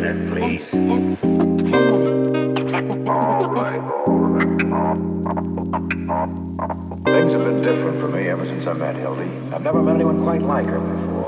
minute, please. Things have been different for me ever since I met Hildy. I've never met anyone quite like her before.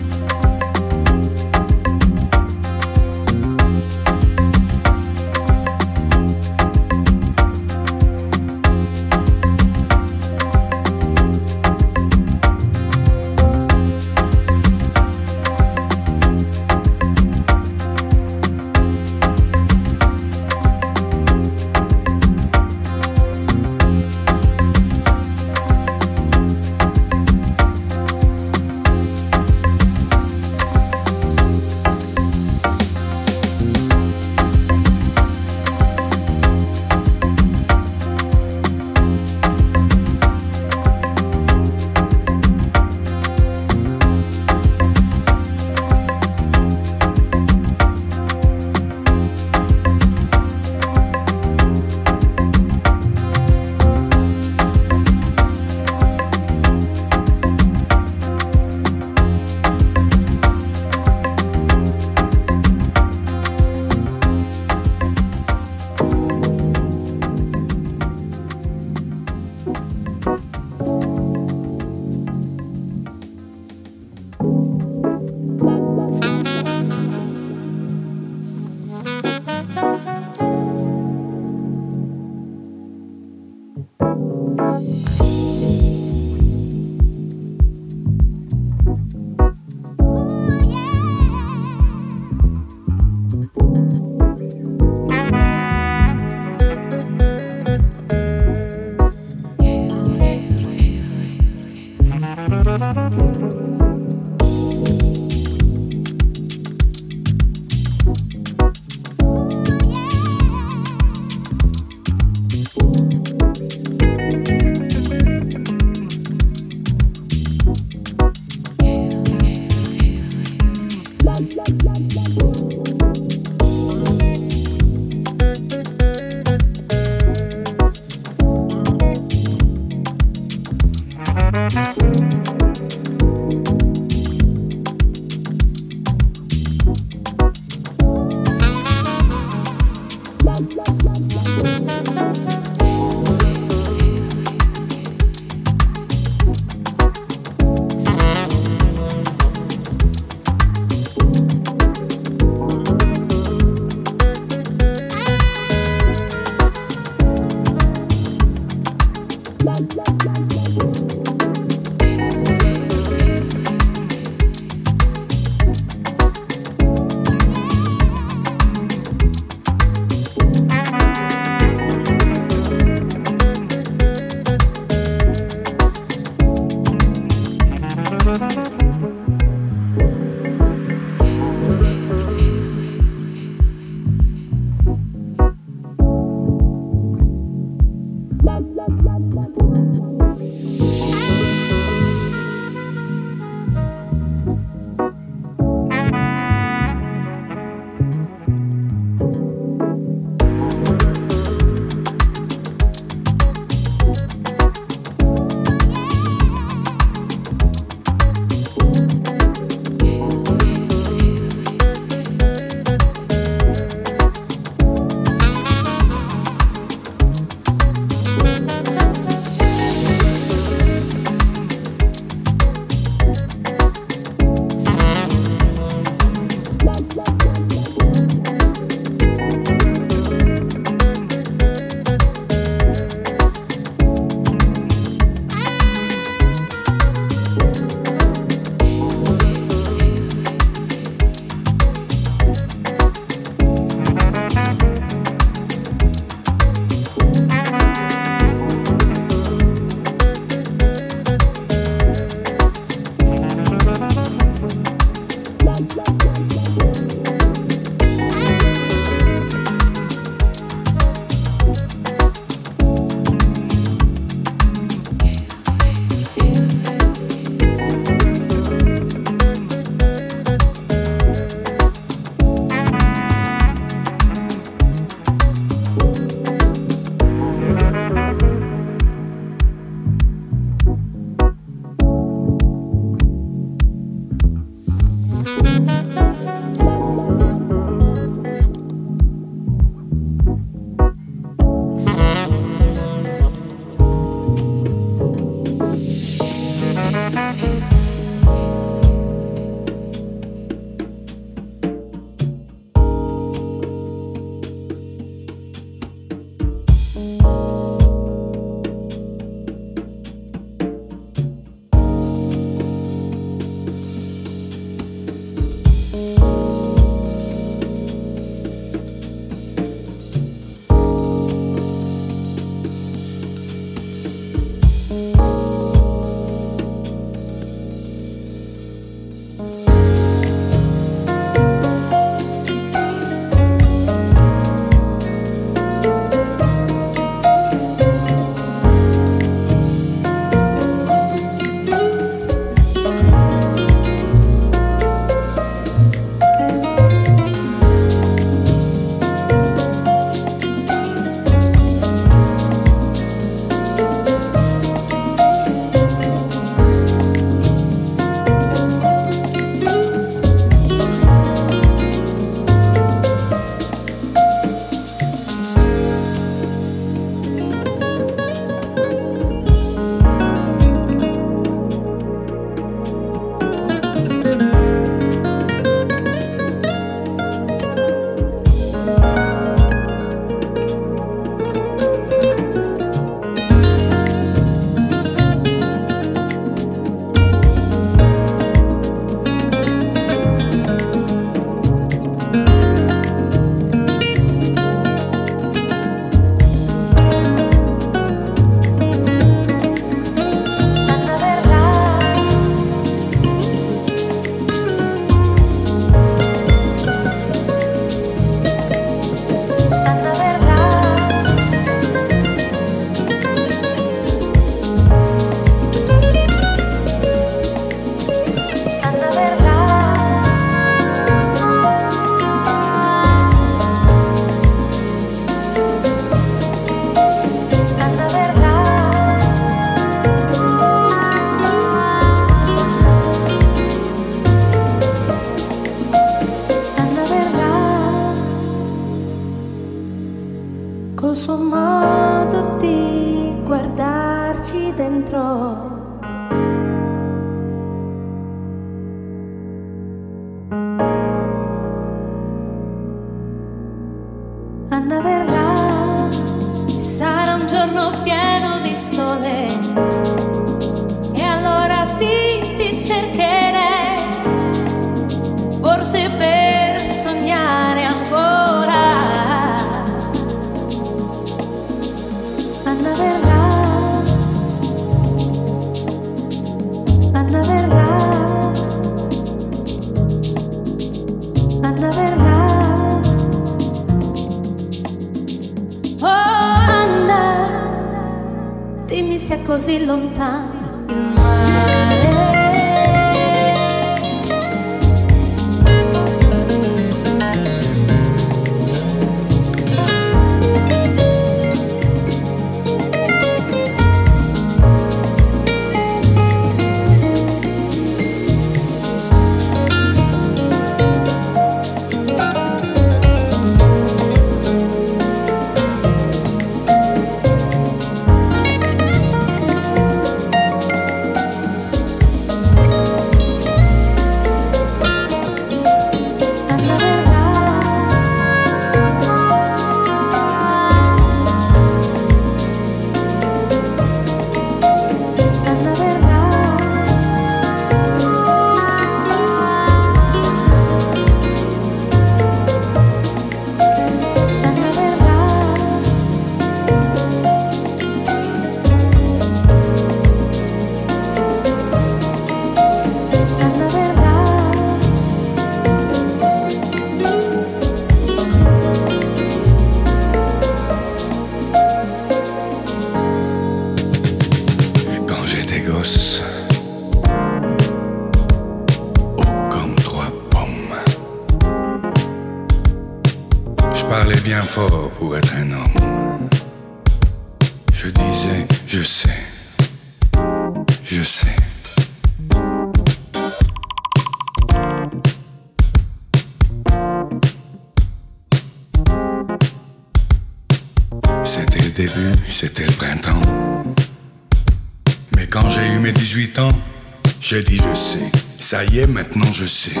j'ai dit je sais. Ça y est, maintenant je sais.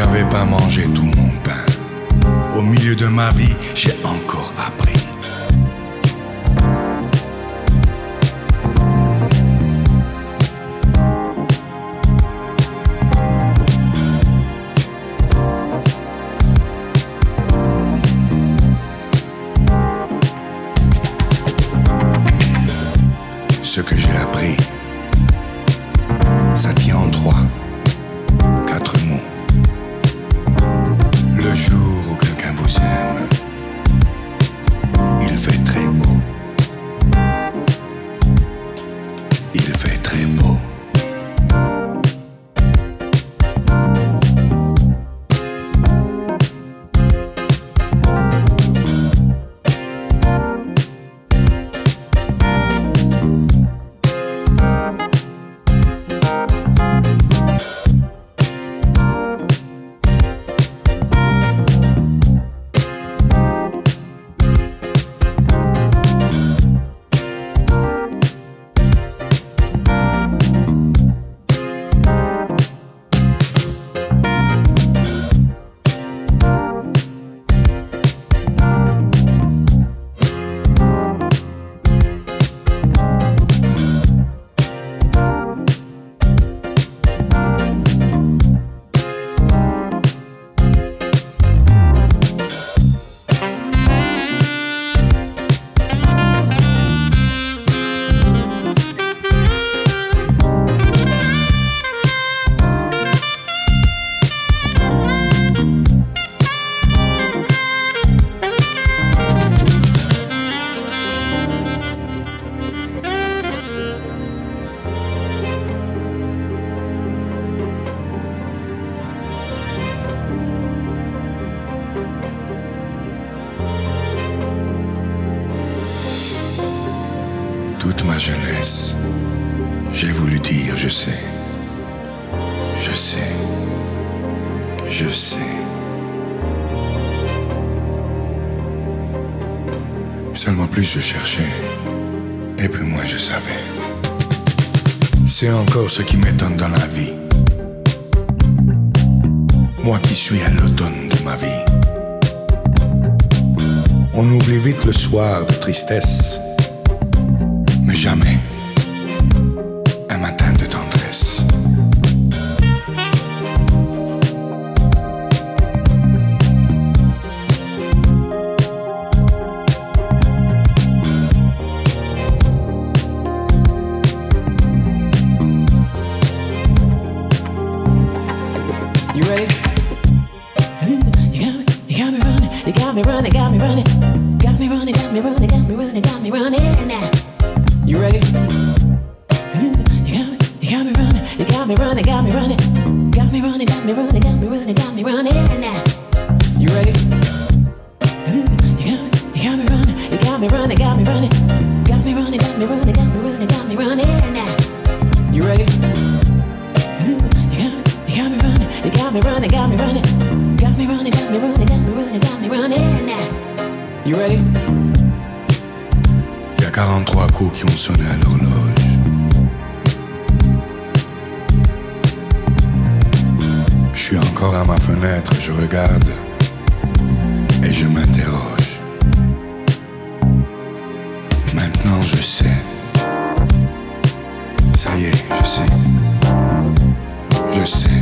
j'avais pas mangé tout mon pain. Au milieu de ma vie, j'ai encore encore ce qui m'étonne dans la vie. Moi qui suis à l'automne de ma vie. On oublie vite le soir de tristesse encore à ma fenêtre, je regarde et je m'interroge. Maintenant je sais. Ça y est, je sais. Je sais.